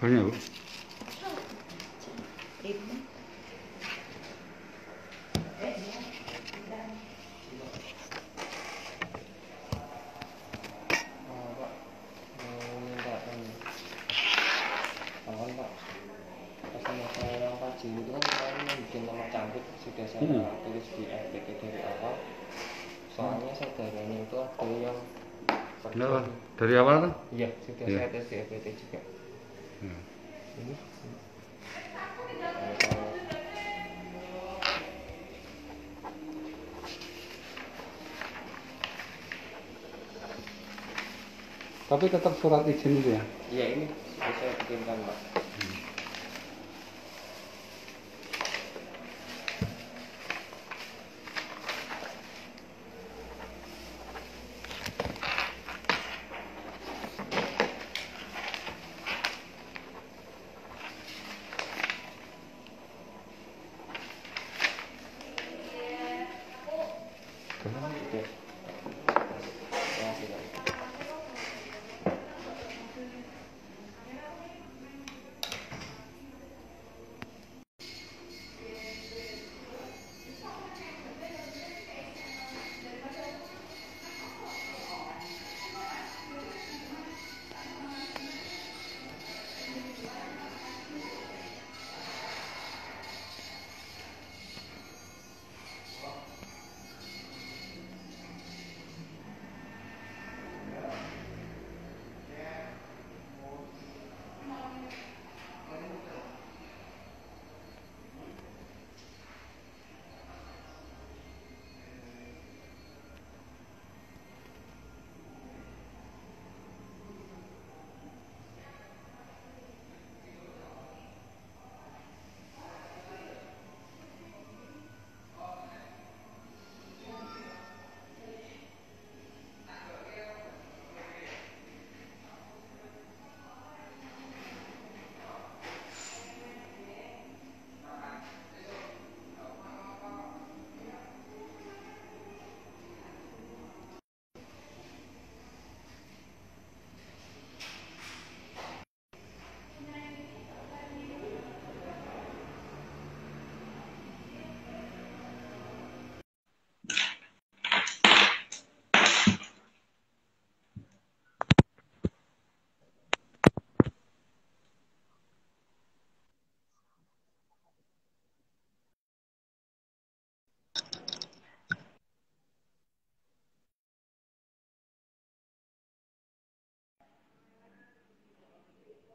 Banyak, Bu. Oh, itu kan bikin nama sudah saya Hmm. tulis di FTP dari awal. Soalnya saudaranya itu ada yang pergi. Kenapa? Dari awal kan? Iya, sudah Iya. saya tes di FTP juga. Tapi tetap surat izin itu ya. Iya ini saya bikinkan Pak. Oke.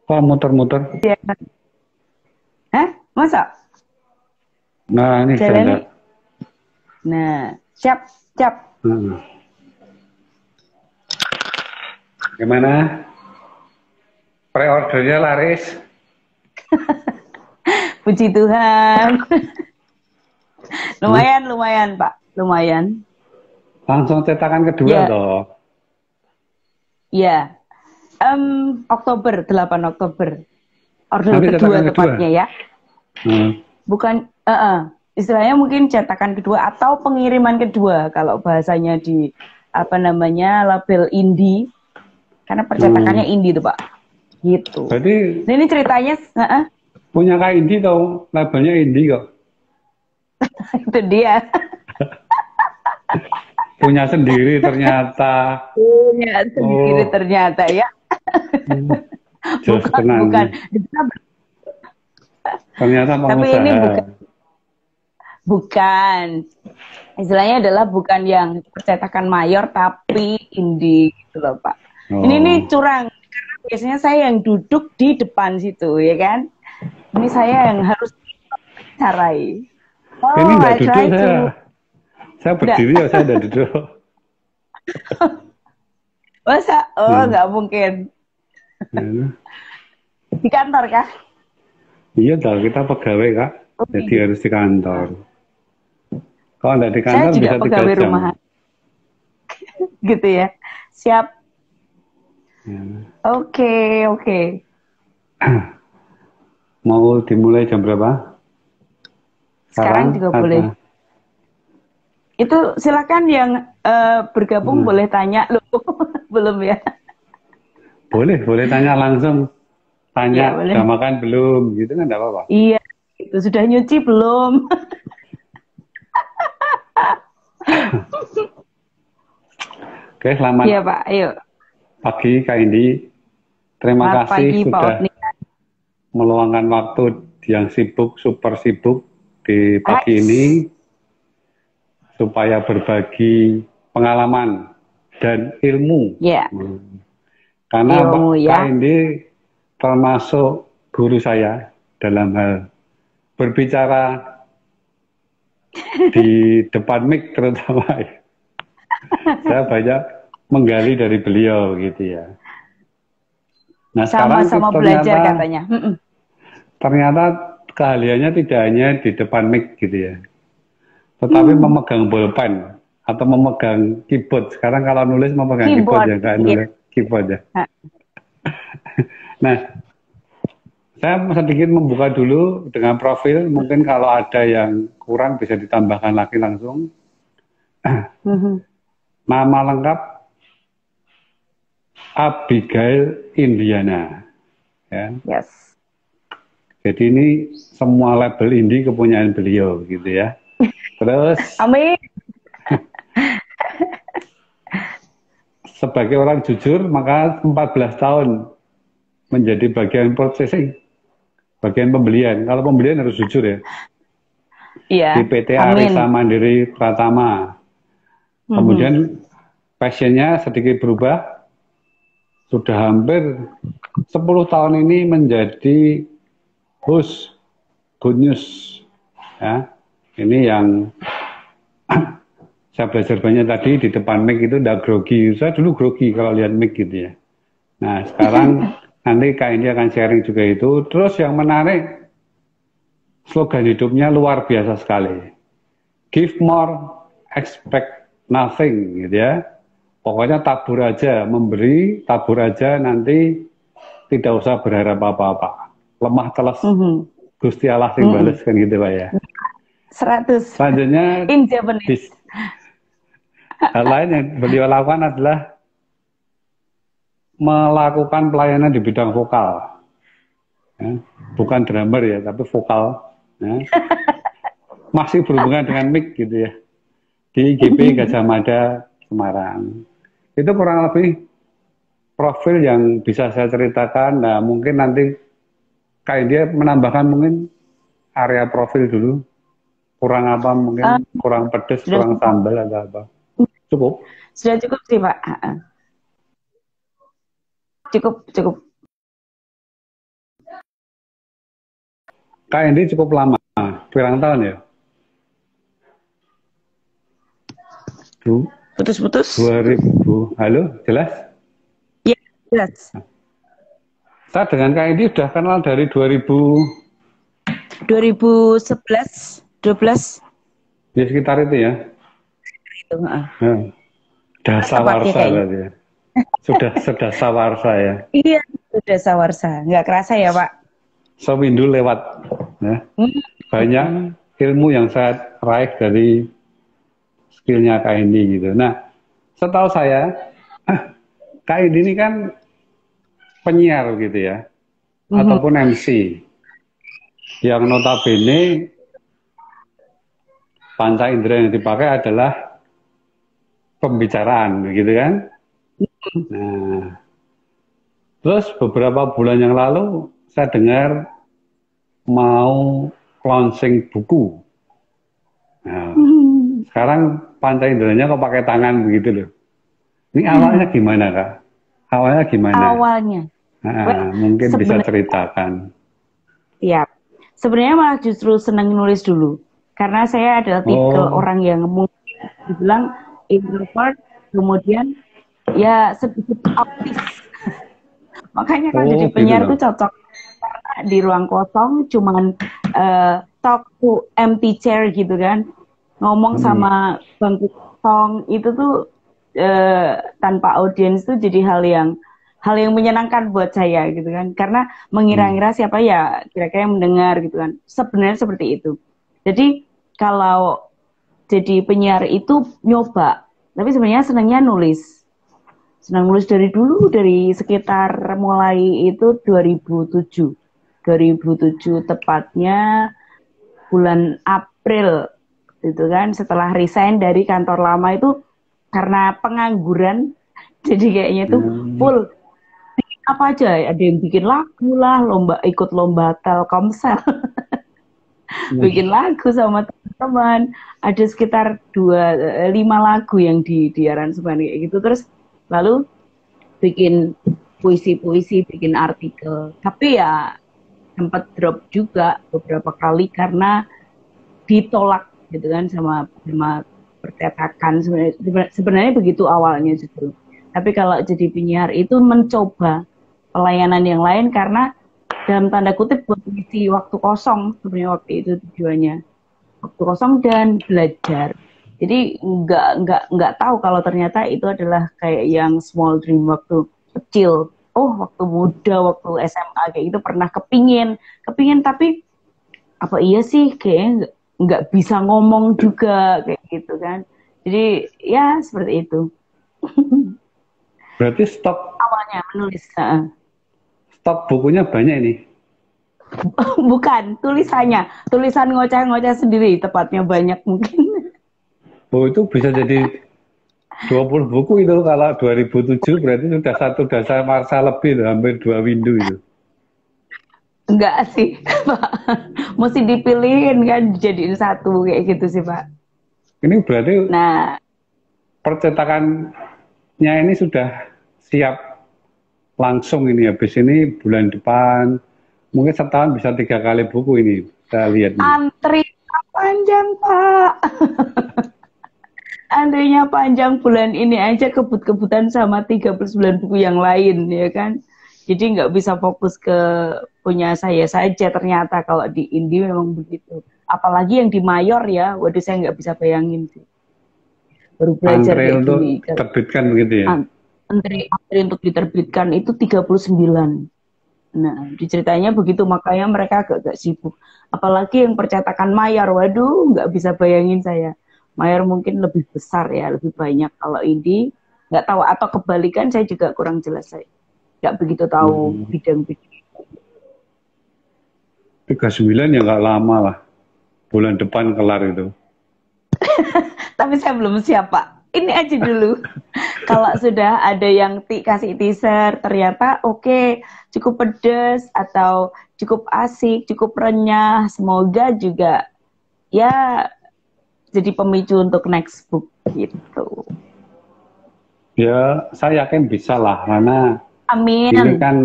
Oh, muter-muter. Iya. Hah? Masa? Nah, ini Jalan. Nah, siap, siap. Hmm. Gimana? Pre-ordernya laris? Puji Tuhan. lumayan, lumayan, Pak. Lumayan. Langsung cetakan kedua Iya. toh. Iya. Em, Oktober, 8 Oktober. Order kedua tepatnya ya. Hmm. Bukan, eh, eh. istilahnya mungkin cetakan kedua atau pengiriman kedua kalau bahasanya di apa namanya label indie. Karena percetakannya indie tuh Pak. Gitu. Berarti Nah, ini ceritanya, eh, eh, punya Kak Indi tau, labelnya Indi kok. itu dia. Punya sendiri ternyata. Punya sendiri Oh. ternyata ya. Jos bukan, bukan. Ternyata Tapi pengusaha. ini bukan. Bukan. Istilahnya adalah bukan yang percetakan mayor tapi indie gitu loh Pak. Oh. Ini nih curang karena biasanya saya yang duduk di depan situ ya kan. Ini saya yang harus carai. Oh, Ini nggak duduk try to- saya. Saya berdiri ya, saya udah duduk. Masa? Oh, Hmm. nggak mungkin. Nah, Di kantor kah? Iya toh, kita pegawai kak. Oh, Jadi iya. harus di kantor. Kalau nggak di Saya kantor juga bisa tiga jam. rumahan. gitu ya. Siap. Ya. Oke, oke. Mau dimulai jam berapa? Sekarang juga atau- boleh. Itu silakan yang eh, bergabung Hmm. boleh tanya loh. Belum ya? Boleh, boleh tanya langsung. tanya Ya, boleh. udah makan belum gitu kan enggak apa-apa. Iya, itu sudah nyuci belum? Oke, selamat Iya Pak, ayo. pagi Kak Indi. Terima Selamat kasih pagi sudah meluangkan waktu yang sibuk, super sibuk di pagi Ais. ini supaya berbagi pengalaman dan ilmu. Ya, Hmm. Karena Ilmu, Pak ya. Indi termasuk guru saya dalam hal berbicara di depan mic terutama. saya banyak menggali dari beliau gitu ya. Nah sekarang sama-sama ternyata, belajar katanya. Ternyata keahliannya tidak hanya di depan mic gitu ya, tetapi Hmm. memegang bolpen atau memegang keyboard. Sekarang kalau nulis memegang keyboard, Keyboard, ya, iya. nulis keyboard ya. Ha. nah, saya sedikit membuka dulu dengan profil. Mungkin kalau ada yang kurang bisa ditambahkan lagi langsung. Mhm. Nama lengkap Abigail Indiana. Ya. Yes. Jadi ini semua label indie kepunyaan beliau gitu ya. Terus Amin. Sebagai orang jujur maka 14 tahun menjadi bagian processing, bagian pembelian. Kalau pembelian harus jujur ya. Iya. Di PT. Arisa Mandiri Pratama. Mhm. Kemudian passionnya sedikit berubah. Sudah hampir 10 tahun ini menjadi host Good News. Ya. Ini yang saya belajar banyak tadi di depan mic itu udah grogi. Saya dulu grogi kalau lihat mic gitu ya. Nah sekarang nanti Kak ini akan sharing juga itu. Terus yang menarik slogan hidupnya luar biasa sekali. Give more, expect nothing gitu ya. Pokoknya tabur aja, memberi, tabur aja nanti tidak usah berharap apa-apa. Lemah teles, Mhm. Gusti Allah sing Mhm. bales kan gitu Pak ya. 100. Selanjutnya In Japanese. Hal lain yang beliau lakukan adalah melakukan pelayanan di bidang vokal. Ya, bukan drummer ya, tapi vokal. Ya. Masih berhubungan dengan mic gitu ya. Di IGP Gajah Mada Semarang. Itu kurang lebih profil yang bisa saya ceritakan. Nah, mungkin nanti kayak dia menambahkan mungkin area profil dulu. Kurang apa mungkin Ah, kurang pedes, kurang sambal atau apa. Cukup. Sudah cukup sih Pak. Cukup, cukup. Kak Endi cukup lama, berapa tahun ya? Putus-putus. 2000, halo, jelas? Iya, jelas. Saya dengan Kak Endi sudah kenal dari 2000, 2011, 12 ya sekitar itu ya. Itu. ha. Nah, Dasa Tepatnya warsa kayak berarti ya. Sudah sedasa warsa ya. Iya, sudah sawarsa. Nggak kerasa ya Pak? Sewindu lewat. Ya. Hmm. Banyak ilmu yang saya raih dari skillnya Kak Endi gitu. Nah, setahu saya, Kak Endi ini kan penyiar gitu ya. Mhm. ataupun MC yang notabene panca indera yang dipakai adalah pembicaraan gitu kan nah terus beberapa bulan yang lalu saya dengar mau launching buku nah, Hmm. sekarang panca inderanya kok pakai tangan begitu loh ini awalnya gimana kak awalnya gimana Awalnya. Nah, mungkin bisa ceritakan Iya. Sebenarnya malah justru senang nulis dulu. Karena saya adalah tipe Oh. orang yang mungkin dibilang introvert, kemudian ya sedikit autis. Makanya kan Oh, jadi gitu penyiar tuh cocok. Karena di ruang kosong cuman eh, talk to empty chair gitu kan. Ngomong Hmm. sama bangku kosong itu tuh eh, tanpa audiens tuh jadi hal yang hal yang menyenangkan buat saya gitu kan karena mengira-ngira Hmm. siapa ya kira-kira yang mendengar gitu kan sebenarnya seperti itu jadi kalau jadi penyiar itu nyoba tapi sebenarnya senangnya nulis senang nulis dari dulu dari sekitar mulai itu 2007 2007 tepatnya bulan April gitu kan setelah resign dari kantor lama itu karena pengangguran jadi kayaknya tuh hmm. full apa aja ada yang bikin lagu lah lomba ikut lomba Telkomsel. bikin lagu sama teman-teman. Ada sekitar dua eh, lima lagu yang di di aransemen kayak gitu. Terus lalu bikin puisi-puisi bikin artikel. Tapi ya sempat drop juga beberapa kali karena ditolak gitu kan sama sama percetakan. Sebenarnya sebenarnya begitu awalnya justru. Tapi kalau jadi penyiar itu mencoba pelayanan yang lain karena dalam tanda kutip buat isi waktu kosong sebenarnya waktu itu tujuannya. Waktu kosong dan belajar. Jadi nggak nggak nggak tahu kalau ternyata itu adalah kayak yang small dream waktu kecil. Oh waktu muda waktu SMA kayak gitu pernah kepingin. Kepingin tapi apa iya sih kayak nggak bisa ngomong juga kayak gitu kan. Jadi ya seperti itu. Berarti stok awalnya menulis stok bukunya banyak ini bukan tulisannya tulisan ngoceh-ngoceh sendiri tepatnya banyak mungkin oh itu bisa jadi 20 buku itu kalau 2007 berarti sudah satu dasar marsa lebih loh, hampir dua window itu. Enggak sih, Pak. Mesti dipilihin kan jadiin satu kayak gitu sih, Pak. Ini berarti nah percetakannya ini sudah siap langsung ini habis ini bulan depan mungkin setahun bisa tiga kali buku ini saya lihat. Antri panjang, Pak. antrinya panjang bulan ini aja kebut-kebutan sama 39 buku yang lain ya kan. Jadi nggak bisa fokus ke punya saya saja ternyata kalau di Indi memang begitu. Apalagi yang di Mayor ya, waduh saya nggak bisa bayangin sih. Baru belajar untuk gini. terbitkan begitu ya? Antri, antri untuk diterbitkan itu 39. Nah, diceritanya begitu makanya mereka agak-agak sibuk. Apalagi yang percetakan Mayor, waduh nggak bisa bayangin saya Mayor mungkin lebih besar ya, lebih banyak. Kalau ini nggak tahu atau kebalikan saya juga kurang jelas saya nggak begitu tahu hmm. bidang-bidang. Tiga sembilan ya nggak lama lah, bulan depan kelar itu. Tapi saya belum siap pak. Ini aja dulu. Kalau sudah ada yang kasih teaser, ternyata oke okay, cukup pedes atau cukup asik, cukup renyah, semoga juga ya jadi pemicu untuk next book gitu. Ya, saya yakin bisa lah karena Amin. ini kan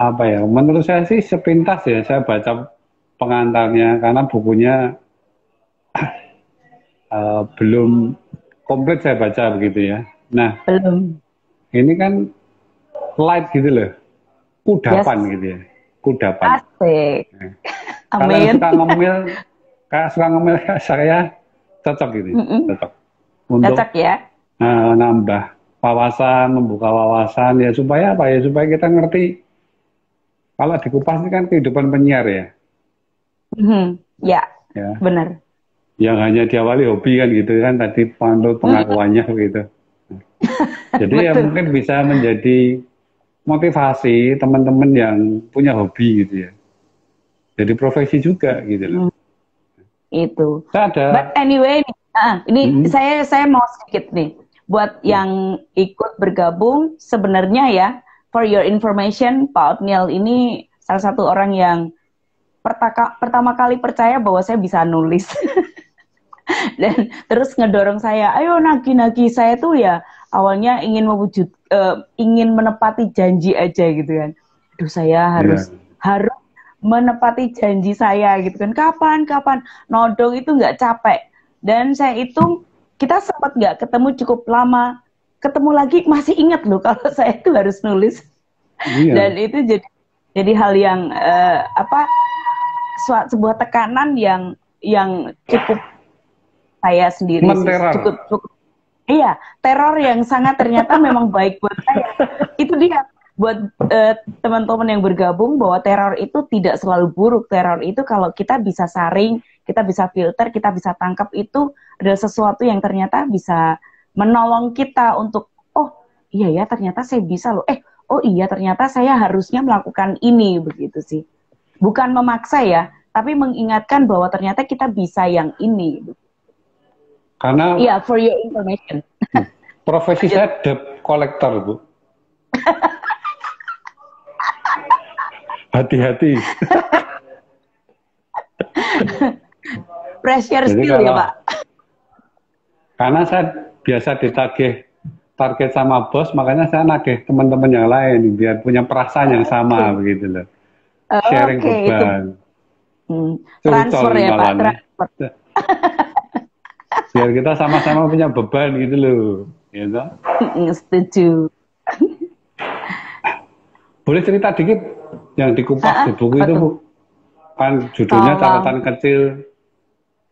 apa ya? Menurut saya sih sepintas ya saya baca pengantarnya karena bukunya uh, belum komplit saya baca begitu ya. Nah, belum. Ini kan light gitu loh, kudapan yes. gitu ya, kudapan. Asik. Nah. Amin. Kalian suka ngemil kayak suka ngomel saya cocok gitu, mm -mm. cocok. Untuk cocok ya. Uh, nambah wawasan, membuka wawasan ya supaya apa ya supaya kita ngerti kalau dikupas ini kan kehidupan penyiar ya. Mm-hmm. Ya, ya, benar. Yang hanya diawali hobi kan gitu kan tadi pandu pengakuannya gitu. Jadi ya mungkin bisa menjadi motivasi teman-teman yang punya hobi gitu ya. Jadi profesi juga gitu loh. Mm itu. Ada. But anyway, uh, ini hmm. saya saya mau sedikit nih buat hmm. yang ikut bergabung sebenarnya ya for your information Pak Otniel ini salah satu orang yang pertaka, pertama kali percaya bahwa saya bisa nulis dan terus ngedorong saya ayo nagi-nagi saya tuh ya awalnya ingin mewujud uh, ingin menepati janji aja gitu kan. Aduh saya harus yeah. harus menepati janji saya gitu kan. Kapan kapan? Nodong itu nggak capek. Dan saya itu kita sempat nggak ketemu cukup lama. Ketemu lagi masih ingat loh kalau saya itu harus nulis. Iya. dan itu jadi jadi hal yang uh, apa sebuah tekanan yang yang cukup saya sendiri cukup cukup. Iya teror yang sangat ternyata memang baik buat saya. Itu dia. Buat uh, teman-teman yang bergabung bahwa teror itu tidak selalu buruk. Teror itu kalau kita bisa saring, kita bisa filter, kita bisa tangkap itu adalah sesuatu yang ternyata bisa menolong kita untuk oh iya ya ternyata saya bisa loh. Eh oh iya ternyata saya harusnya melakukan ini begitu sih. Bukan memaksa ya tapi mengingatkan bahwa ternyata kita bisa yang ini karena iya yeah, for your information hmm. profesi saya debt collector bu hati-hati pressure Jadi skill ya, kalau, ya pak karena saya biasa ditagih target sama bos, makanya saya nagih teman-teman yang lain biar punya perasaan yang sama okay. begitu loh. Uh, Sharing okay, beban. Itu. Hmm. Transfer ya Pak, transfer. biar kita sama-sama punya beban gitu loh. Gitu. Setuju. Boleh cerita dikit yang dikupas di buku itu Bu? Kan judulnya catatan kecil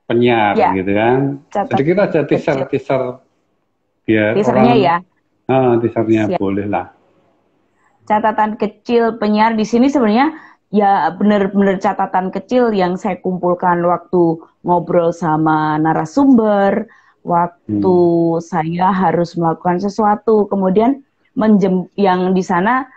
penyiar ya. gitu kan. Jadi kita aja teaser-teaser biar teasernya orang, ya. Ah, teasernya Siap. boleh lah. Catatan kecil penyiar di sini sebenarnya ya benar-benar catatan kecil yang saya kumpulkan waktu ngobrol sama narasumber, waktu hmm. saya harus melakukan sesuatu, kemudian menjem yang di sana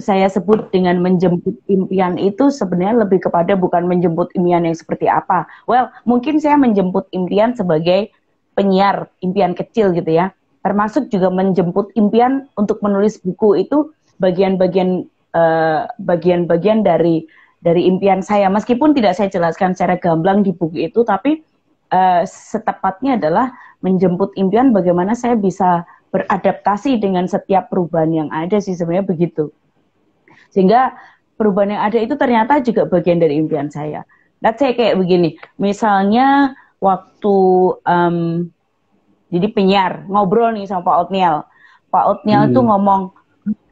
saya sebut dengan menjemput impian itu sebenarnya lebih kepada bukan menjemput impian yang seperti apa. Well, mungkin saya menjemput impian sebagai penyiar impian kecil gitu ya. Termasuk juga menjemput impian untuk menulis buku itu bagian-bagian uh, bagian-bagian dari dari impian saya. Meskipun tidak saya jelaskan secara gamblang di buku itu, tapi uh, setepatnya adalah menjemput impian bagaimana saya bisa beradaptasi dengan setiap perubahan yang ada sih sebenarnya begitu. Sehingga perubahan yang ada itu ternyata juga bagian dari impian saya. Let's say kayak begini, misalnya waktu um, jadi penyiar ngobrol nih sama Pak Otniel, Pak Otniel hmm. tuh ngomong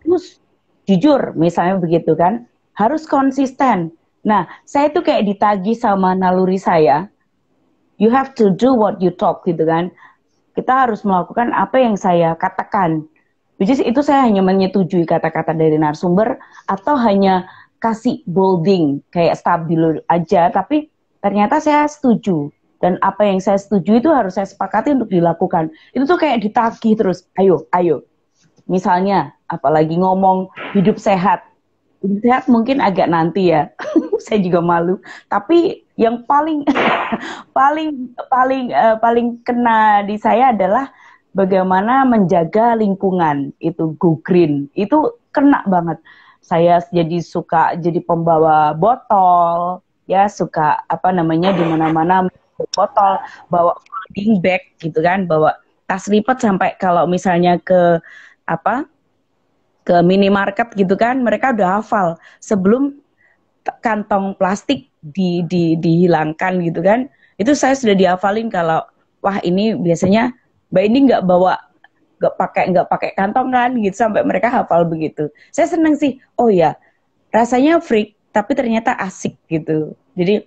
terus jujur, misalnya begitu kan, harus konsisten. Nah, saya tuh kayak ditagi sama naluri saya, you have to do what you talk gitu kan. Kita harus melakukan apa yang saya katakan. Which is itu saya hanya menyetujui kata-kata dari narasumber atau hanya kasih bolding kayak stabilo aja tapi ternyata saya setuju dan apa yang saya setuju itu harus saya sepakati untuk dilakukan. Itu tuh kayak ditagih terus, ayo, ayo. Misalnya apalagi ngomong hidup sehat. Hidup sehat mungkin agak nanti ya. saya juga malu. Tapi yang paling paling paling uh, paling kena di saya adalah bagaimana menjaga lingkungan itu go green itu kena banget saya jadi suka jadi pembawa botol ya suka apa namanya di mana-mana botol bawa folding bag gitu kan bawa tas lipat sampai kalau misalnya ke apa ke minimarket gitu kan mereka udah hafal. Sebelum kantong plastik di, di dihilangkan gitu kan itu saya sudah dihafalin kalau wah ini biasanya mbak ini nggak bawa nggak pakai nggak pakai kantong kan gitu sampai mereka hafal begitu. Saya seneng sih oh ya rasanya freak tapi ternyata asik gitu. Jadi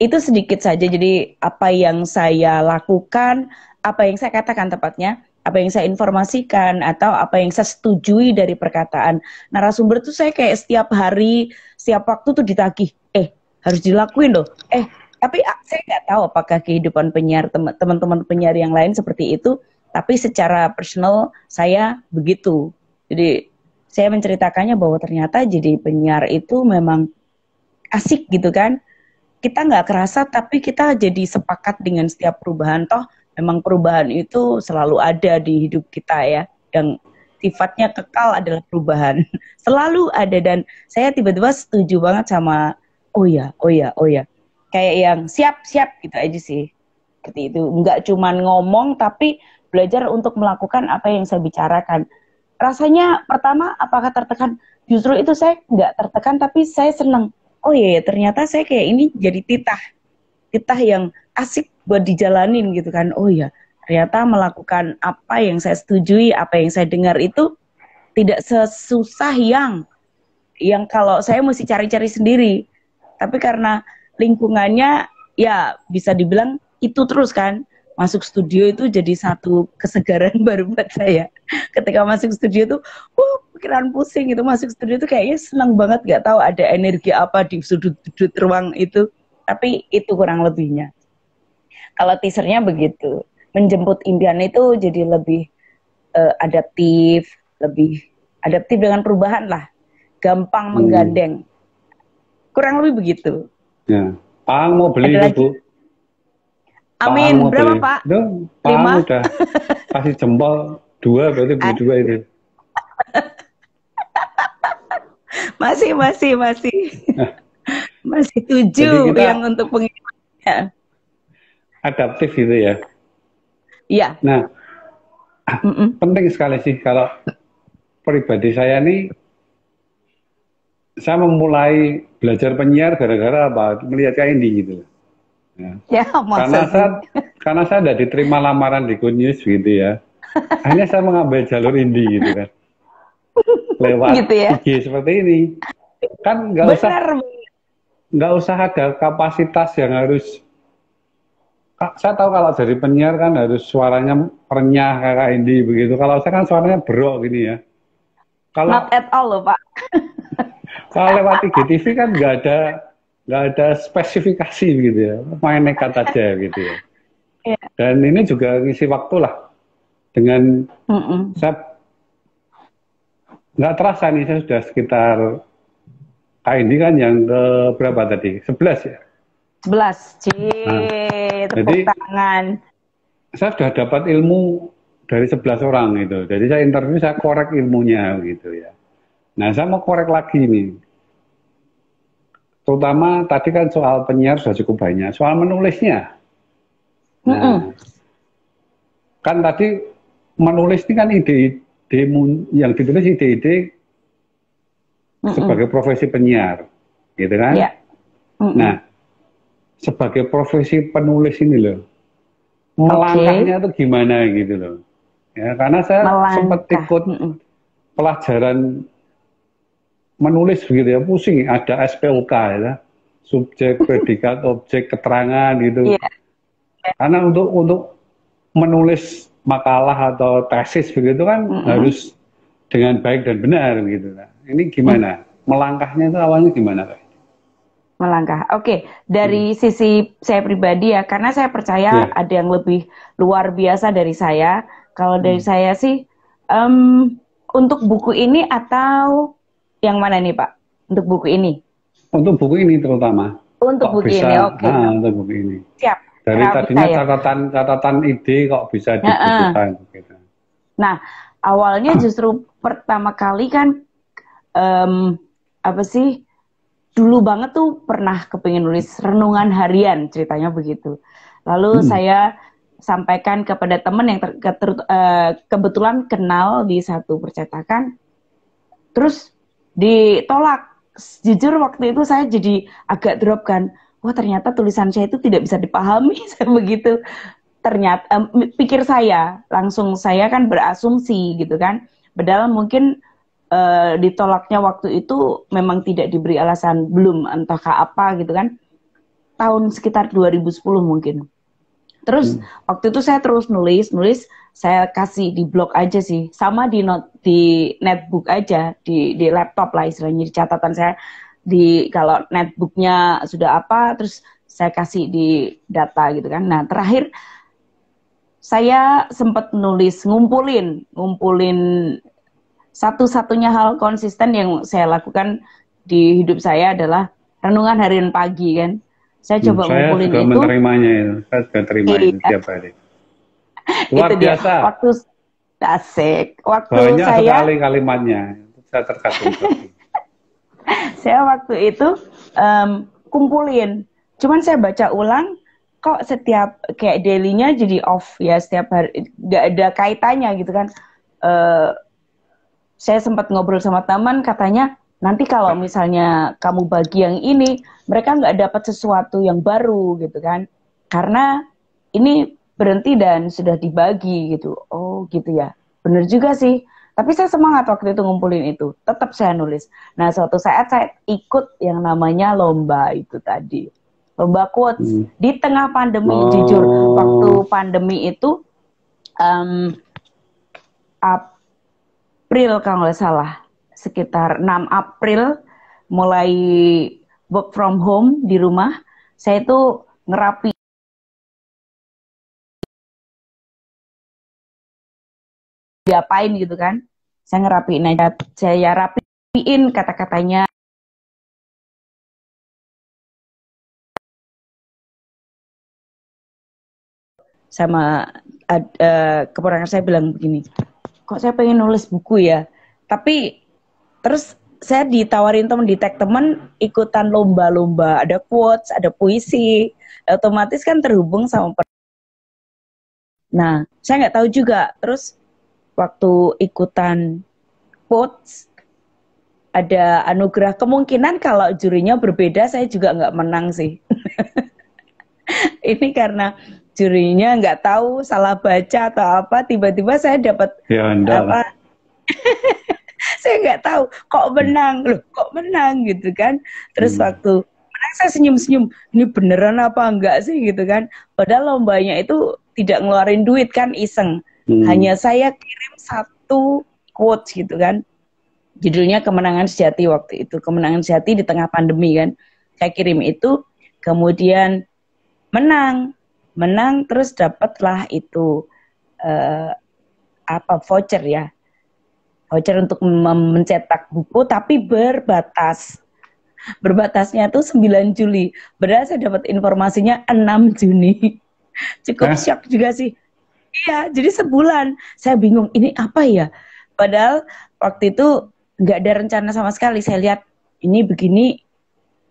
itu sedikit saja. Jadi apa yang saya lakukan apa yang saya katakan tepatnya apa yang saya informasikan atau apa yang saya setujui dari perkataan narasumber itu saya kayak setiap hari setiap waktu tuh ditagih eh harus dilakuin loh eh tapi ah, saya nggak tahu apakah kehidupan penyiar teman-teman penyiar yang lain seperti itu. Tapi secara personal saya begitu. Jadi saya menceritakannya bahwa ternyata jadi penyiar itu memang asik gitu kan. Kita nggak kerasa tapi kita jadi sepakat dengan setiap perubahan. Toh memang perubahan itu selalu ada di hidup kita ya. Yang sifatnya kekal adalah perubahan. Selalu ada dan saya tiba-tiba setuju banget sama oh ya, oh ya, oh ya kayak yang siap-siap gitu aja sih. Seperti itu. Enggak cuman ngomong tapi belajar untuk melakukan apa yang saya bicarakan. Rasanya pertama apakah tertekan? Justru itu saya nggak tertekan tapi saya senang. Oh iya, ya, ternyata saya kayak ini jadi titah. Titah yang asik buat dijalanin gitu kan. Oh iya, ternyata melakukan apa yang saya setujui, apa yang saya dengar itu tidak sesusah yang yang kalau saya mesti cari-cari sendiri. Tapi karena lingkungannya ya bisa dibilang itu terus kan. Masuk studio itu jadi satu kesegaran baru buat saya. Ketika masuk studio tuh uh pikiran pusing itu masuk studio tuh kayaknya senang banget. Gak tahu ada energi apa di sudut-sudut ruang itu. Tapi itu kurang lebihnya kalau teasernya begitu menjemput impian itu jadi lebih uh, adaptif, lebih adaptif dengan perubahan lah, gampang hmm. menggandeng. Kurang lebih begitu. Ya, Pang mau beli Ada Bu. Amin. Berapa beli. Pak? Duh, Pang Lima? udah kasih jempol dua berarti beli dua itu. masih, masih, masih. masih tujuh kita yang untuk pengirimannya. Adaptif gitu ya. Iya. Nah, mm -mm. penting sekali sih kalau pribadi saya nih saya memulai belajar penyiar gara-gara apa? Melihat kayak ini gitu. Ya, ya karena saya karena saya tidak diterima lamaran di Good News gitu ya. Akhirnya saya mengambil jalur indie gitu kan. Lewat gitu ya? IG seperti ini. Kan nggak usah nggak usah ada kapasitas yang harus saya tahu kalau jadi penyiar kan harus suaranya renyah kayak indie begitu. Kalau saya kan suaranya berok gini ya. Kalau Not at all loh Pak. kalau lewat IGTV kan nggak ada nggak ada spesifikasi gitu ya, main nekat aja gitu ya. Yeah. Dan ini juga ngisi waktu lah dengan mm -mm. saya nggak terasa nih saya sudah sekitar kayak ini kan yang ke berapa tadi? 11 ya? 11. Cie, nah, tepuk jadi, tangan. Saya sudah dapat ilmu dari 11 orang itu. Jadi saya interview, saya korek ilmunya gitu ya. Nah, saya mau korek lagi nih. Terutama tadi kan soal penyiar sudah cukup banyak. Soal menulisnya. Nah, mm -mm. kan tadi menulis ini kan ide-ide yang ditulis ide-ide mm -mm. sebagai profesi penyiar, gitu kan? Yeah. Mm -mm. Nah, sebagai profesi penulis ini loh, melangkahnya okay. itu gimana gitu loh. Ya, karena saya Melangkah. sempat ikut pelajaran menulis begitu ya, pusing. Ada SPOK ya, subjek, predikat, objek, keterangan gitu. Yeah. Karena untuk untuk menulis makalah atau tesis begitu kan mm -hmm. harus dengan baik dan benar gitu. Nah, ini gimana? Mm. Melangkahnya itu awalnya gimana, Pak? Melangkah. Oke, okay. dari hmm. sisi saya pribadi ya, karena saya percaya yeah. ada yang lebih luar biasa dari saya. Kalau dari hmm. saya sih, um, untuk buku ini atau yang mana nih Pak? Untuk buku ini? Untuk buku ini terutama. Untuk kok buku bisa, ini, oke. Okay. Nah, untuk buku ini. Siap. Dari Kenapa tadinya catatan catatan ide kok bisa dibutuhkan. Gitu. Nah, awalnya justru pertama kali kan um, apa sih? Dulu banget tuh pernah kepingin nulis renungan harian ceritanya begitu. Lalu hmm. saya sampaikan kepada teman yang ter, ke, ter, uh, kebetulan kenal di satu percetakan, terus ditolak. Jujur waktu itu saya jadi agak drop kan, wah ternyata tulisan saya itu tidak bisa dipahami, saya begitu. Ternyata um, pikir saya langsung saya kan berasumsi gitu kan, padahal mungkin uh, ditolaknya waktu itu memang tidak diberi alasan belum entahkah apa gitu kan. Tahun sekitar 2010 mungkin. Terus hmm. waktu itu saya terus nulis nulis saya kasih di blog aja sih. Sama di not di netbook aja di di laptop lah istilahnya di catatan saya. Di kalau netbooknya sudah apa terus saya kasih di data gitu kan. Nah terakhir saya sempat nulis ngumpulin ngumpulin satu-satunya hal konsisten yang saya lakukan di hidup saya adalah renungan harian pagi kan. Saya hmm, coba saya ngumpulin juga itu. menerimanya itu. Saya juga terima iya. itu tiap hari. Luar itu biasa. Dia. Waktu asik. Waktu Banyak saya sekali kalimatnya. Saya terkagum. saya waktu itu um, kumpulin. Cuman saya baca ulang kok setiap kayak dailynya jadi off ya setiap hari nggak ada kaitannya gitu kan. Uh, saya sempat ngobrol sama teman katanya nanti kalau misalnya kamu bagi yang ini mereka nggak dapat sesuatu yang baru gitu kan. Karena ini berhenti dan sudah dibagi gitu. Oh gitu ya. Bener juga sih. Tapi saya semangat waktu itu ngumpulin itu. Tetap saya nulis. Nah suatu saat saya ikut yang namanya lomba itu tadi. Lomba quotes. Hmm. di tengah pandemi oh. jujur waktu pandemi itu um, April kalau nggak salah, sekitar 6 April mulai work from home di rumah, saya itu ngerapi diapain gitu kan. Saya ngerapiin aja, saya rapiin kata-katanya. Sama uh, keponakan saya bilang begini, kok saya pengen nulis buku ya, tapi terus saya ditawarin teman di tag teman ikutan lomba-lomba, ada quotes, ada puisi, otomatis kan terhubung sama Nah, saya nggak tahu juga. Terus waktu ikutan quotes ada anugerah kemungkinan kalau jurinya berbeda saya juga nggak menang sih. Ini karena jurinya nggak tahu salah baca atau apa tiba-tiba saya dapat ya, apa saya nggak tahu kok menang loh kok menang gitu kan terus hmm. waktu menang saya senyum-senyum ini beneran apa enggak sih gitu kan padahal lombanya itu tidak ngeluarin duit kan iseng. Hmm. Hanya saya kirim satu quotes gitu kan. Judulnya kemenangan sejati waktu itu. Kemenangan sejati di tengah pandemi kan. Saya kirim itu kemudian menang. Menang terus dapatlah itu uh, apa voucher ya. Voucher untuk mencetak buku tapi berbatas berbatasnya tuh 9 Juli. Berarti saya dapat informasinya 6 Juni cukup Hah? shock juga sih. Iya, jadi sebulan saya bingung ini apa ya. Padahal waktu itu nggak ada rencana sama sekali. Saya lihat ini begini,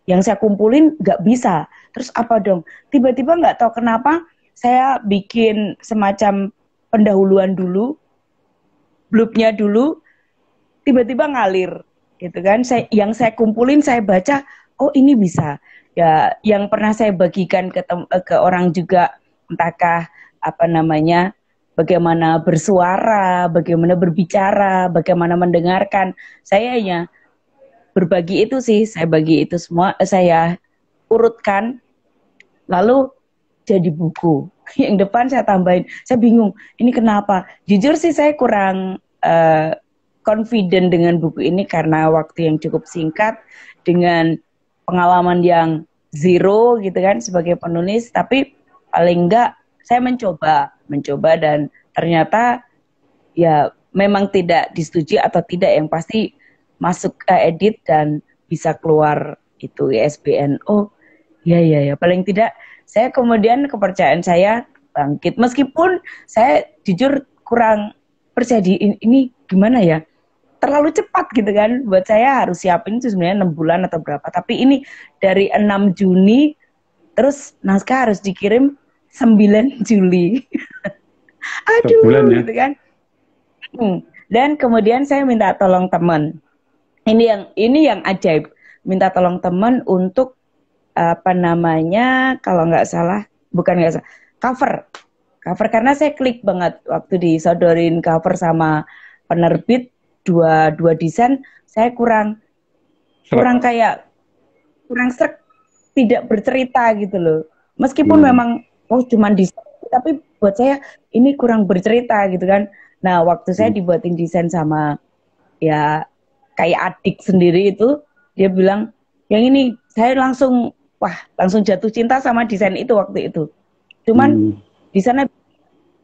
yang saya kumpulin nggak bisa. Terus apa dong? Tiba-tiba nggak tahu kenapa saya bikin semacam pendahuluan dulu, blupnya dulu, tiba-tiba ngalir, gitu kan? Saya yang saya kumpulin saya baca, oh ini bisa. Ya, yang pernah saya bagikan ke ke orang juga entahkah apa namanya bagaimana bersuara, bagaimana berbicara, bagaimana mendengarkan. Saya hanya berbagi itu sih, saya bagi itu semua, saya urutkan, lalu jadi buku. Yang depan saya tambahin, saya bingung, ini kenapa? Jujur sih saya kurang uh, confident dengan buku ini karena waktu yang cukup singkat, dengan pengalaman yang zero gitu kan sebagai penulis, tapi paling enggak saya mencoba mencoba dan ternyata ya memang tidak disetujui atau tidak yang pasti masuk ke edit dan bisa keluar itu ISBN oh ya ya ya paling tidak saya kemudian kepercayaan saya bangkit meskipun saya jujur kurang percaya di ini, ini gimana ya terlalu cepat gitu kan buat saya harus siapin itu sebenarnya enam bulan atau berapa tapi ini dari 6 Juni terus naskah harus dikirim 9 Juli. Aduh, bulan, ya? gitu kan. Hmm. Dan kemudian saya minta tolong teman. Ini yang ini yang ajaib. Minta tolong teman untuk apa namanya kalau nggak salah bukan nggak salah cover cover karena saya klik banget waktu disodorin cover sama penerbit dua dua desain saya kurang kurang kayak kurang serak tidak bercerita gitu loh meskipun hmm. memang oh cuman desain tapi buat saya ini kurang bercerita gitu kan nah waktu saya hmm. dibuatin desain sama ya kayak adik sendiri itu dia bilang yang ini saya langsung wah langsung jatuh cinta sama desain itu waktu itu. Cuman hmm. di sana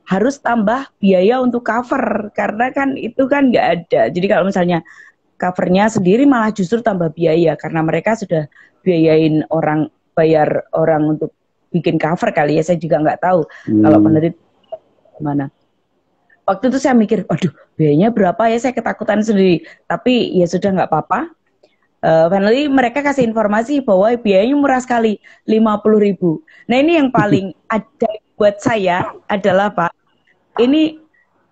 harus tambah biaya untuk cover karena kan itu kan nggak ada. Jadi kalau misalnya covernya sendiri malah justru tambah biaya karena mereka sudah biayain orang bayar orang untuk bikin cover kali ya saya juga nggak tahu. Hmm. kalau penerit mana waktu itu saya mikir waduh biayanya berapa ya? Saya ketakutan sendiri. Tapi ya sudah nggak apa-apa uh, finally mereka kasih informasi bahwa biayanya murah sekali lima puluh ribu. Nah ini yang paling ada buat saya adalah pak ini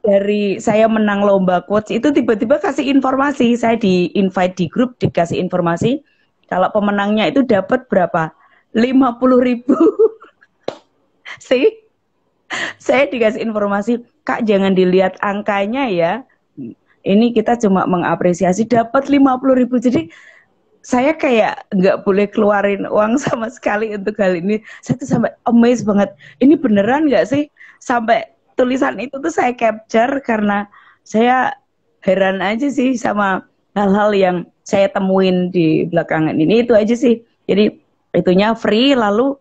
dari saya menang lomba quotes itu tiba-tiba kasih informasi. Saya di invite di grup dikasih informasi kalau pemenangnya itu dapat berapa? lima puluh ribu. Sih saya dikasih informasi kak jangan dilihat angkanya ya. Ini kita cuma mengapresiasi dapat lima puluh ribu. Jadi saya kayak nggak boleh keluarin uang sama sekali untuk hal ini. Saya tuh sampai amazed banget. Ini beneran nggak sih? Sampai tulisan itu tuh saya capture karena saya heran aja sih sama hal-hal yang saya temuin di belakangan ini. Itu aja sih. Jadi itunya free lalu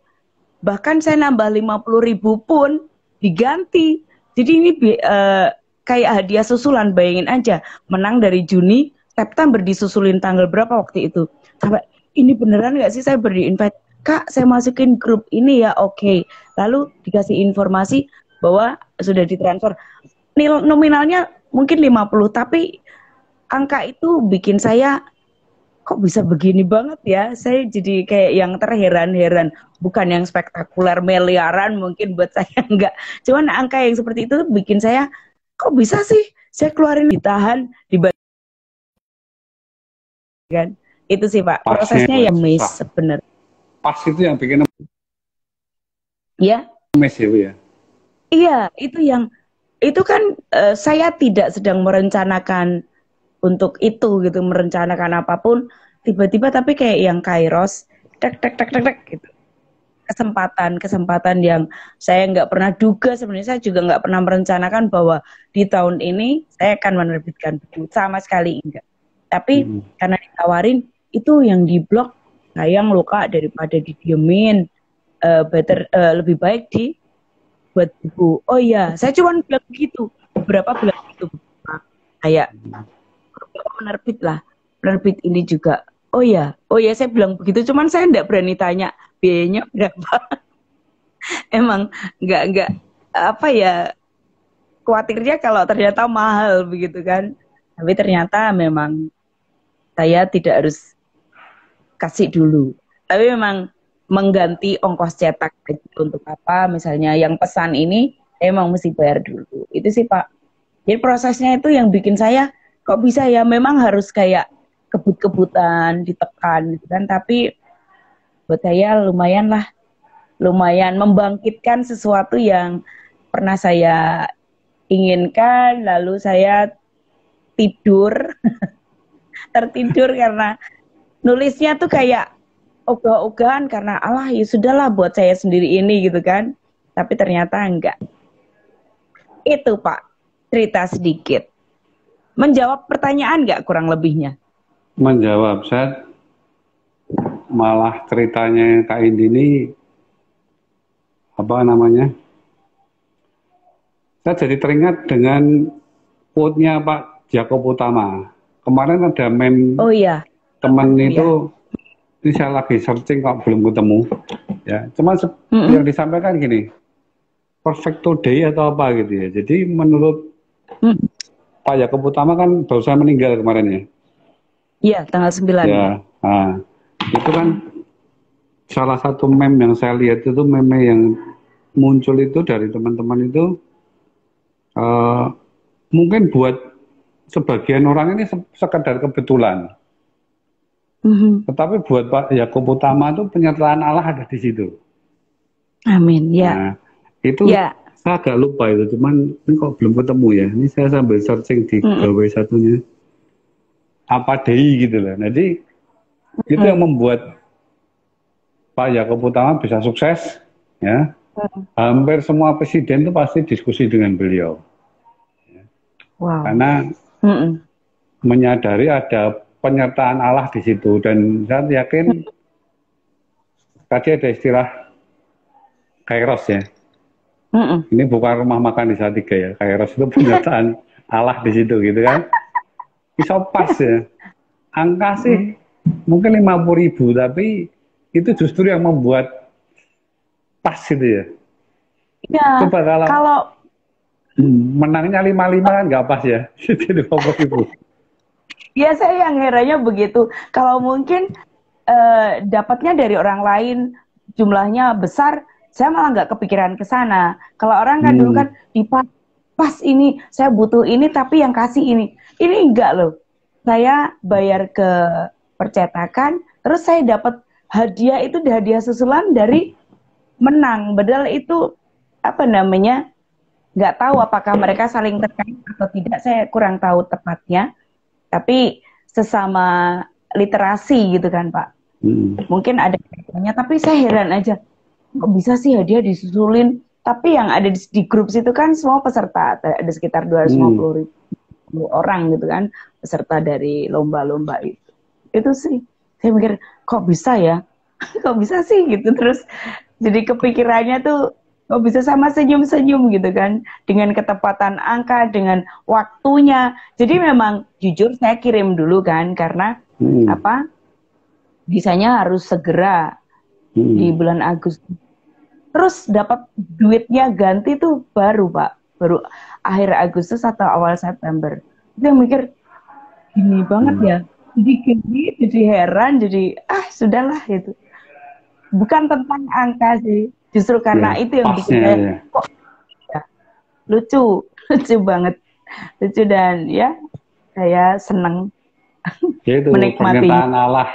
bahkan saya nambah 50 ribu pun diganti. Jadi ini uh, kayak hadiah susulan bayangin aja. Menang dari Juni September disusulin tanggal berapa waktu itu? Sampai ini beneran nggak sih saya beri invite? Kak saya masukin grup ini ya oke. Okay. lalu dikasih informasi bahwa sudah ditransfer. Nil nominalnya mungkin 50 tapi angka itu bikin saya kok bisa begini banget ya? Saya jadi kayak yang terheran-heran bukan yang spektakuler miliaran mungkin buat saya enggak cuman angka yang seperti itu bikin saya kok bisa sih? Saya keluarin ditahan di kan? Itu sih pak. Pasnya prosesnya ya miss sebenarnya. Pas itu yang bikin ya miss ya ya? Iya itu yang itu kan uh, saya tidak sedang merencanakan untuk itu gitu merencanakan apa pun. Tiba-tiba tapi kayak yang kairos tek tek tek tek, tek gitu. Kesempatan kesempatan yang saya nggak pernah duga sebenarnya. Saya juga nggak pernah merencanakan bahwa di tahun ini saya akan menerbitkan buku. Sama sekali enggak tapi hmm. karena ditawarin itu yang di blog sayang luka daripada didiemin uh, better uh, lebih baik di buat buku oh iya saya cuma bilang begitu. Beberapa bilang gitu kayak penerbit lah. Penerbit ini juga oh ya oh ya saya bilang begitu. Cuman saya tidak berani tanya biayanya berapa. Emang nggak nggak apa ya khawatirnya kalau ternyata mahal begitu kan. Tapi ternyata memang saya tidak harus kasih dulu. Tapi memang mengganti ongkos cetak untuk apa misalnya yang pesan ini emang mesti bayar dulu. Itu sih pak. Jadi prosesnya itu yang bikin saya kok bisa ya? Memang harus kayak kebut-kebutan ditekan gitu kan. Tapi buat saya lumayan lah. Lumayan membangkitkan sesuatu yang pernah saya inginkan lalu saya tidur tertidur karena nulisnya tuh kayak ogah-ogahan karena Allah ya sudahlah buat saya sendiri ini gitu kan. Tapi ternyata enggak. Itu Pak cerita sedikit. Menjawab pertanyaan enggak kurang lebihnya? Menjawab saya malah ceritanya Kak Indi ini apa namanya? Saya jadi teringat dengan quote-nya Pak Jakob Utama. Kemarin ada mem Oh iya. Teman iya. itu ini saya lagi searching kok belum ketemu. Ya, cuman mm -hmm. yang disampaikan gini. Perfecto day atau apa gitu ya. Jadi menurut mm. Pak Jakob Utama kan baru saya meninggal kemarin ya. Iya, tanggal 9. Ya. Nah, itu kan salah satu meme yang saya lihat itu meme yang muncul itu dari teman-teman itu uh, mungkin buat sebagian orang ini sekedar kebetulan. Mm-hmm. Tetapi buat Pak Yakub Utama itu penyertaan Allah ada di situ. Amin. Ya. Nah, itu ya. saya agak lupa itu, cuman ini kok belum ketemu ya. Ini saya sambil searching di mm-hmm. gawe satunya. Apa dei gitu loh. Jadi itu hmm. yang membuat Pak Yakob Utama bisa sukses ya hmm. hampir semua presiden itu pasti diskusi dengan beliau wow. karena hmm. menyadari ada penyertaan Allah di situ dan saya yakin hmm. tadi ada istilah kairos ya hmm. ini bukan rumah makan di tiga ya kairos itu penyertaan Allah di situ gitu kan bisa pas ya angka sih hmm mungkin lima puluh ribu tapi itu justru yang membuat pas itu ya. Ya. Coba kalau, kalau menangnya lima lima kan nggak pas ya, jadi puluh ribu. Ya saya yang herannya begitu. Kalau mungkin eh, dapatnya dari orang lain jumlahnya besar, saya malah nggak kepikiran ke sana. Kalau orang kan hmm. dulu kan di pas ini saya butuh ini tapi yang kasih ini, ini enggak loh. Saya bayar ke percetakan, terus saya dapat hadiah itu hadiah susulan dari menang. Padahal itu apa namanya? Nggak tahu apakah mereka saling terkait atau tidak. Saya kurang tahu tepatnya. Tapi sesama literasi gitu kan Pak. Hmm. Mungkin ada kaitannya. Tapi saya heran aja. Kok bisa sih hadiah disusulin? Tapi yang ada di, di grup situ kan semua peserta. Ada sekitar 250 hmm. ribu orang gitu kan. Peserta dari lomba-lomba itu itu sih saya mikir kok bisa ya kok bisa sih gitu terus jadi kepikirannya tuh kok bisa sama senyum-senyum gitu kan. Dengan ketepatan angka dengan waktunya. Jadi memang jujur saya kirim dulu kan karena hmm. apa bisanya harus segera hmm. di bulan Agustus terus dapat duitnya ganti tuh baru pak. Baru akhir Agustus atau awal September. Itu yang mikir gini banget hmm. ya. Jadi gini jadi heran jadi ah sudahlah gitu. Bukan tentang angka sih justru karena ya, itu yang bikin saya ya. kok ya, lucu lucu banget lucu dan ya saya seneng ya itu menikmati. Allah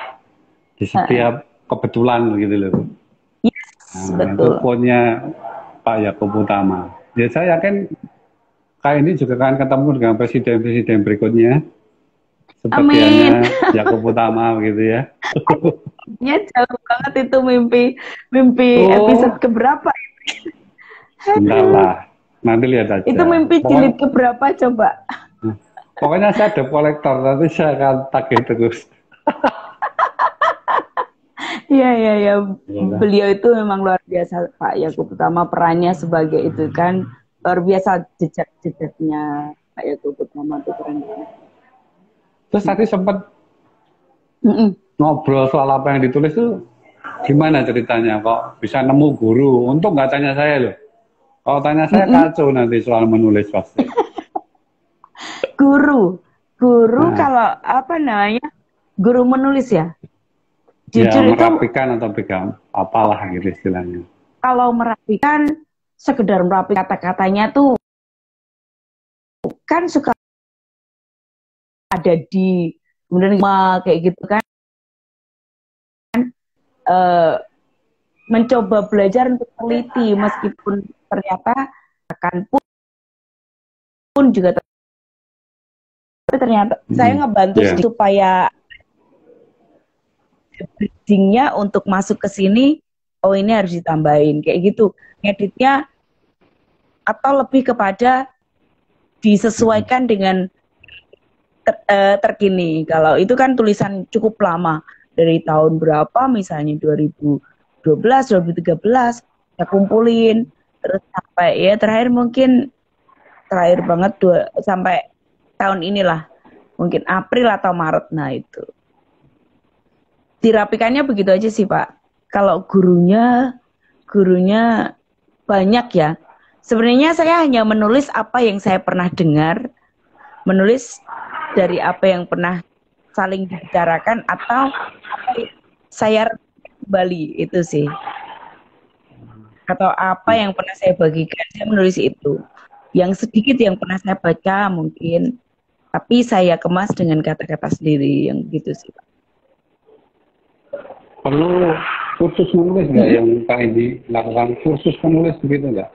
di setiap uh, kebetulan begitu loh. Yes, nah, betul. itu punya Pak Yakub Utama. Ya saya yakin kayak ini juga akan ketemu dengan presiden-presiden berikutnya seperti Yakub Utama gitu ya. Ya jauh banget itu mimpi mimpi oh. episode keberapa? Enggak lah, nanti lihat aja. Itu mimpi jilid keberapa coba? Pokoknya saya ada kolektor, nanti saya akan tagih terus. Iya iya iya. Beliau itu memang luar biasa Pak Yakub Utama perannya sebagai itu kan luar biasa jejak-jejaknya Pak Yakub Utama itu keren banget. Terus tadi sempat ngobrol soal apa yang ditulis tuh gimana ceritanya kok bisa nemu guru? Untuk nggak tanya saya loh. Kalau tanya saya mm -mm. kacau nanti soal menulis pasti. guru, guru nah. kalau apa namanya? Guru menulis ya? ya, Jujur ya, merapikan itu, atau pegang apalah gitu istilahnya. Kalau merapikan, sekedar merapikan kata-katanya tuh kan suka ada di kemudian kayak gitu kan uh, mencoba belajar untuk teliti meskipun ternyata akan pun pun juga tapi ternyata hmm. saya ngebantu yeah. supaya bridgingnya untuk masuk ke sini oh ini harus ditambahin kayak gitu ngeditnya atau lebih kepada disesuaikan dengan ter, uh, terkini. Kalau itu kan tulisan cukup lama. Dari tahun berapa? Misalnya 2012, 2013 saya kumpulin. Terus sampai ya terakhir mungkin terakhir banget dua sampai tahun inilah. Mungkin April atau Maret. Nah itu. Dirapikannya begitu aja sih Pak. Kalau gurunya gurunya banyak ya. Sebenarnya saya hanya menulis apa yang saya pernah dengar. Menulis dari apa yang pernah saling dibicarakan atau saya kembali itu sih. Atau apa yang pernah saya bagikan saya menulis itu. Yang sedikit yang pernah saya baca mungkin tapi saya kemas dengan kata-kata sendiri yang gitu sih. Perlu kursus menulis nggak yang Pak Edi lakukan? Kursus menulis begitu nggak?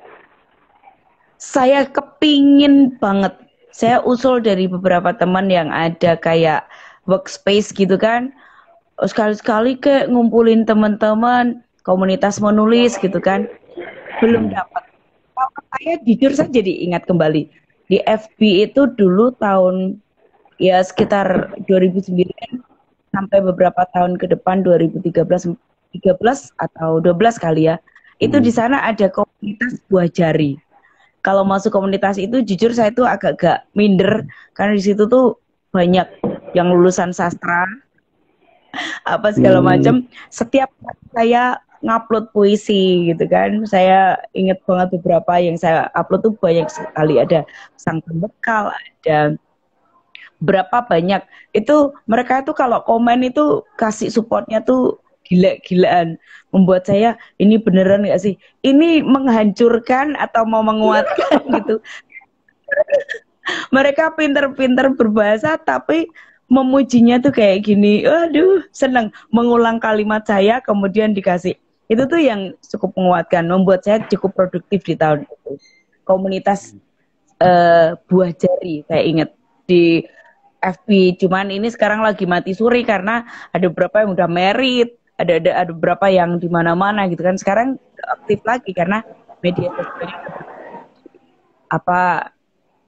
Saya kepingin banget saya usul dari beberapa teman yang ada kayak workspace gitu kan. Sekali-sekali ke ngumpulin teman-teman komunitas menulis gitu kan. Belum dapat. Saya jujur saya jadi ingat kembali. Di FB itu dulu tahun ya sekitar 2009 sampai beberapa tahun ke depan 2013 13 atau 12 kali ya. Itu di sana ada komunitas buah jari kalau masuk komunitas itu jujur saya tuh agak-agak minder. Karena di situ tuh banyak yang lulusan sastra apa segala hmm. macam. Setiap saya ngupload puisi gitu kan. Saya ingat banget beberapa yang saya upload tuh banyak sekali. Ada sang pembekal ada berapa banyak. Itu mereka tuh kalau komen itu kasih supportnya tuh gila-gilaan membuat saya ini beneran gak sih? Ini menghancurkan atau mau menguatkan? Gitu. Mereka pinter-pinter berbahasa tapi memujinya tuh kayak gini aduh seneng. Mengulang kalimat saya kemudian dikasih. Itu tuh yang cukup menguatkan membuat saya cukup produktif di tahun itu. Komunitas uh, buah jari saya ingat di FB cuman ini sekarang lagi mati suri karena ada beberapa yang udah merit ada ada ada beberapa yang di mana-mana gitu kan sekarang aktif lagi karena media sosial apa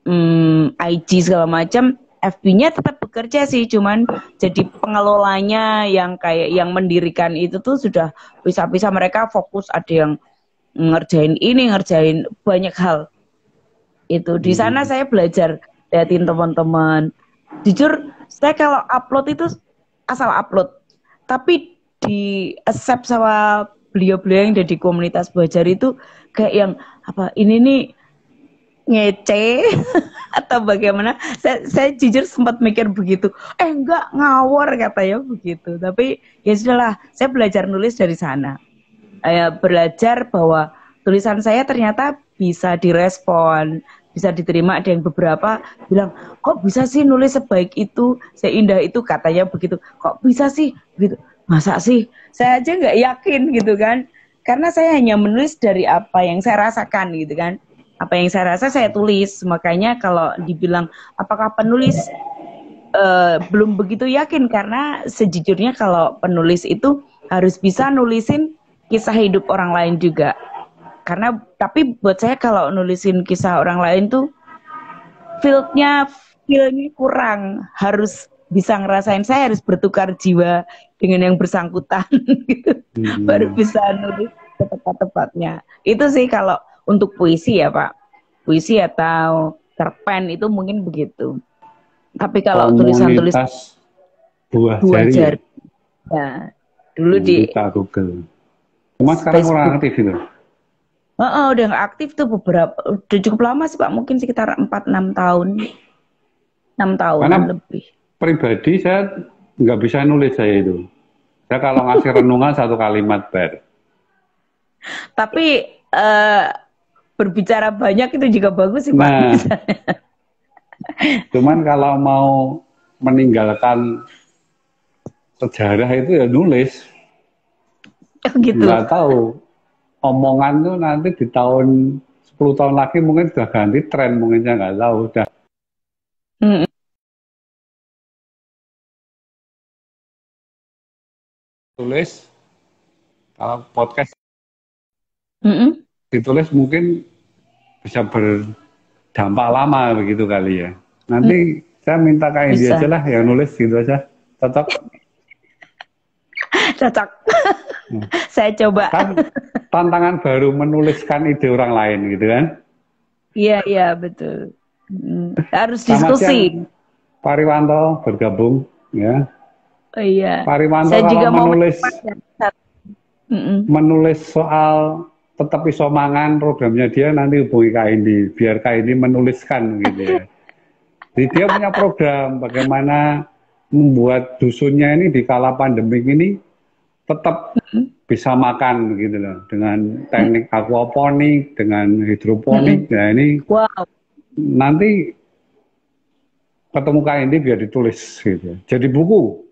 hmm, IG segala macam FB-nya tetap bekerja sih cuman jadi pengelolanya yang kayak yang mendirikan itu tuh sudah bisa-bisa mereka fokus ada yang ngerjain ini, ngerjain banyak hal. Itu di sana Hmm. saya belajar liatin teman-teman. Jujur, saya kalau upload itu asal upload. Tapi di accept sama beliau-beliau yang ada di komunitas belajar itu kayak yang apa ini nih ngece atau bagaimana? Saya, saya jujur sempat mikir begitu. Eh enggak ngawur katanya begitu. Tapi ya sudahlah saya belajar nulis dari sana. Eh, belajar bahwa tulisan saya ternyata bisa direspon bisa diterima. Ada yang beberapa bilang kok bisa sih nulis sebaik itu seindah itu? Katanya begitu. Kok bisa sih? Begitu masa sih? Saya aja nggak yakin gitu kan. Karena saya hanya menulis dari apa yang saya rasakan gitu kan. Apa yang saya rasa saya tulis. Makanya kalau dibilang apakah penulis eh, belum begitu yakin. Karena sejujurnya kalau penulis itu harus bisa nulisin kisah hidup orang lain juga. Karena tapi buat saya kalau nulisin kisah orang lain tuh fieldnya feelnya kurang. Harus bisa ngerasain saya harus bertukar jiwa dengan yang bersangkutan gitu Hmm. baru bisa nulis tepat-tepatnya itu sih kalau untuk puisi ya pak puisi atau cerpen itu mungkin begitu tapi kalau tulisan-tulisan buah buah jari. ya? jari ya dulu di Kita Google. Cuma sekarang Facebook. kurang aktif itu. Oh, oh, udah nggak aktif tuh beberapa udah cukup lama sih pak mungkin sekitar 4-6 tahun 6 tahun Karena- lebih Pribadi saya nggak bisa nulis saya itu. Saya kalau ngasih renungan satu kalimat ber. tapi eh, berbicara banyak itu juga bagus sih pak Nah. Cuman kalau mau meninggalkan sejarah itu ya nulis. gitu Nggak tahu. Omongan tuh nanti di tahun 10 tahun lagi mungkin sudah ganti tren mungkin saya nggak tahu. Udah Mm, tulis kalau podcast mm-mm. ditulis mungkin bisa berdampak lama begitu kali ya. Nanti saya minta ke Indi aja lah yang nulis gitu aja. Cocok. cocok Hmm. saya coba Kan tantangan baru menuliskan ide orang lain gitu kan. iya iya betul Mm, harus diskusi Pak Riwanto bergabung ya. Oh iya Pak Riwanto saya kalau juga mau menulis Mm-mm. menulis soal tetap iso mangan programnya dia nanti hubungi Kak Indi biar Kak Indi menuliskan gitu ya. Jadi dia punya program bagaimana membuat dusunnya ini di kala pandemik ini tetap bisa makan gitu loh dengan teknik aquaponik dengan hidroponik. Nah ini wow nanti ketemu Kak Indi biar ditulis gitu. Jadi buku.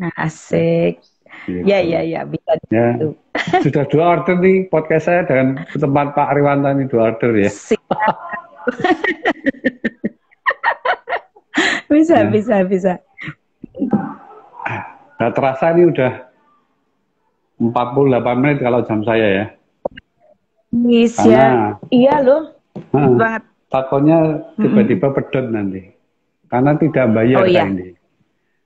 Nah asik Gitu. ya ya ya bisa Ya. gitu Sudah dua order nih podcast saya dan tempat Pak Riwanto ini dua order ya. Bisa Ya. bisa bisa Nah, terasa ini udah 48 menit kalau jam saya ya. bisa Karena iya loh banget takutnya tiba-tiba pedot nanti. Karena tidak bayar Oh, iya. Indi.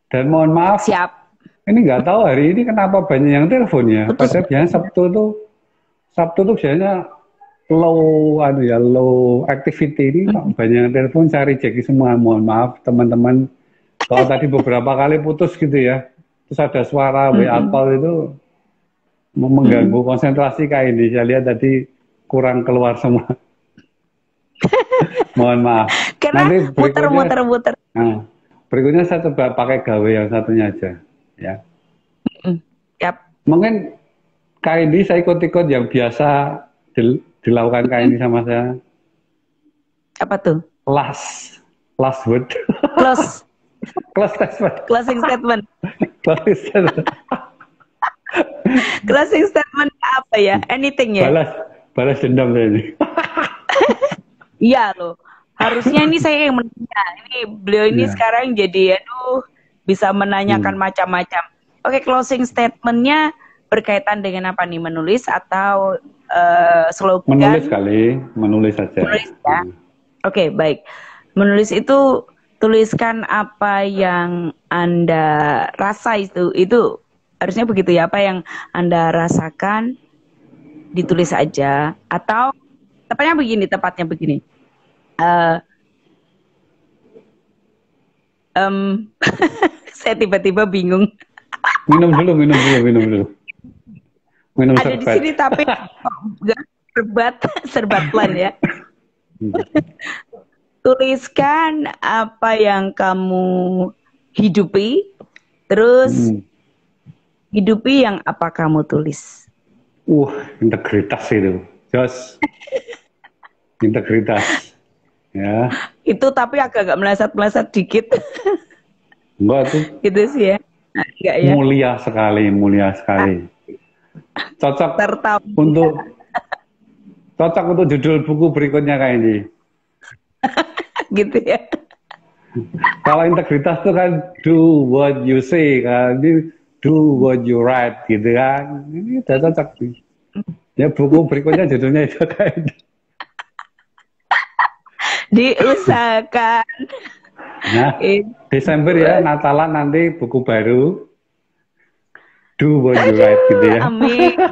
Dan mohon maaf, siap ini nggak tahu hari ini kenapa banyak yang telepon ya. Padahal biasanya Sabtu tuh Sabtu tuh biasanya low anu ya low activity ini kok banyak yang telepon saya rejeki semua. Mohon maaf teman-teman. Kalau tadi beberapa kali putus gitu ya. Terus ada suara WA call itu mengganggu konsentrasi kayak ini. Saya lihat tadi kurang keluar semua. Mohon maaf. karena Nanti muter berikutnya- muter muter Nah, berikutnya saya coba pakai gawe yang satunya aja. Ya. Yap. Mungkin KID saya ikut-ikut yang biasa dil- dilakukan KID sama saya. apa tuh Last, last word, close close statement, closing statement close statement. closing statement apa ya anything ya balas, balas dendam ini. iya loh harusnya ini saya yang menanya ini beliau ini Iya. sekarang jadi aduh bisa menanyakan macam-macam oke closing statementnya berkaitan dengan apa nih menulis atau eh, slogan Menulis kali, menulis saja. Menulis ya. Oke, baik. Menulis itu tuliskan apa yang Anda rasa itu. Itu harusnya begitu ya, apa yang Anda rasakan ditulis aja atau tepatnya begini, tepatnya begini. Eh, em, saya tiba-tiba bingung. Minum dulu, minum dulu, minum dulu. Minum Ada di serbat. sini tapi enggak serbat serbat plan ya. Tuliskan apa yang kamu hidupi, terus Hmm. hidupi yang apa kamu tulis. Uh, integritas itu. Jos. Integritas. Ya. Itu tapi agak-agak meleset-meleset dikit, Enggak tuh gitu sih ya. Enggak ya. mulia sekali, mulia sekali. Cocok Tertawa. untuk cocok untuk judul buku berikutnya kayak ini. gitu ya. Kalau integritas itu kan do what you say kan, ini do what you write gitu kan. Ini udah cocok sih. Ya buku berikutnya judulnya itu kayak. Diusahakan. Nah, Desember ya Natalan nanti buku baru do what you write gitu ya. Amin.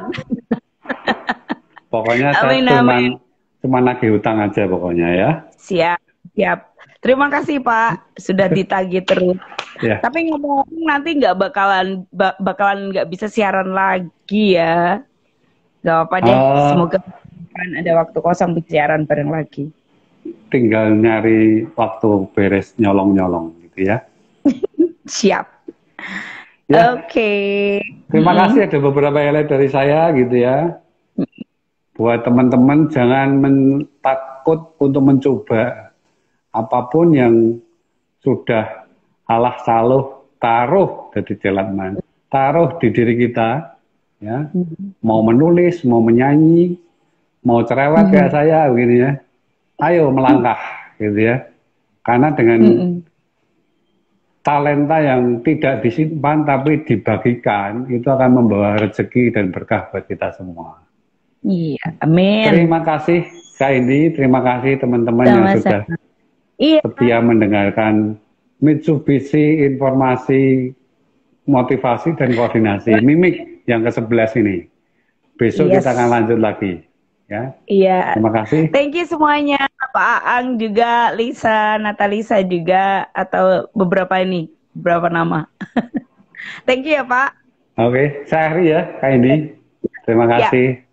Pokoknya saya Amin, cuman amin. cuman nagih hutang aja pokoknya ya. Siap, siap. Terima kasih Pak, sudah ditagih terus. Ya. Tapi ngomong-ngomong nanti nggak bakalan ba- bakalan nggak bisa siaran lagi ya. Gak apa-apa deh. Oh. Semoga kan ada waktu kosong siaran bareng lagi. Tinggal nyari waktu beres nyolong-nyolong gitu ya. Siap. Ya. Oke. Terima kasih ada beberapa highlight dari saya gitu ya. Buat teman-teman jangan men- takut untuk mencoba apa pun yang sudah Allah saluh taruh dari jalan taruh di diri kita ya mau menulis mau menyanyi mau cerewet kayak saya begini ya ayo melangkah gitu ya karena dengan Mm-mm. talenta yang tidak disimpan tapi dibagikan itu akan membawa rezeki dan berkah buat kita semua. Iya, amin. Terima kasih Kak Indi, terima kasih teman-teman yang sudah Iya, setia mendengarkan Mitsubishi informasi motivasi dan koordinasi mimik yang ke-11 ini. Besok Yes. kita akan lanjut lagi ya. iya. Terima kasih. Thank you semuanya, Pak Aang juga, Lisa, Natalisa juga, atau beberapa ini, beberapa nama. Thank you ya Pak. Oke, saya Ari ya Kak Indi. Terima Ya. kasih.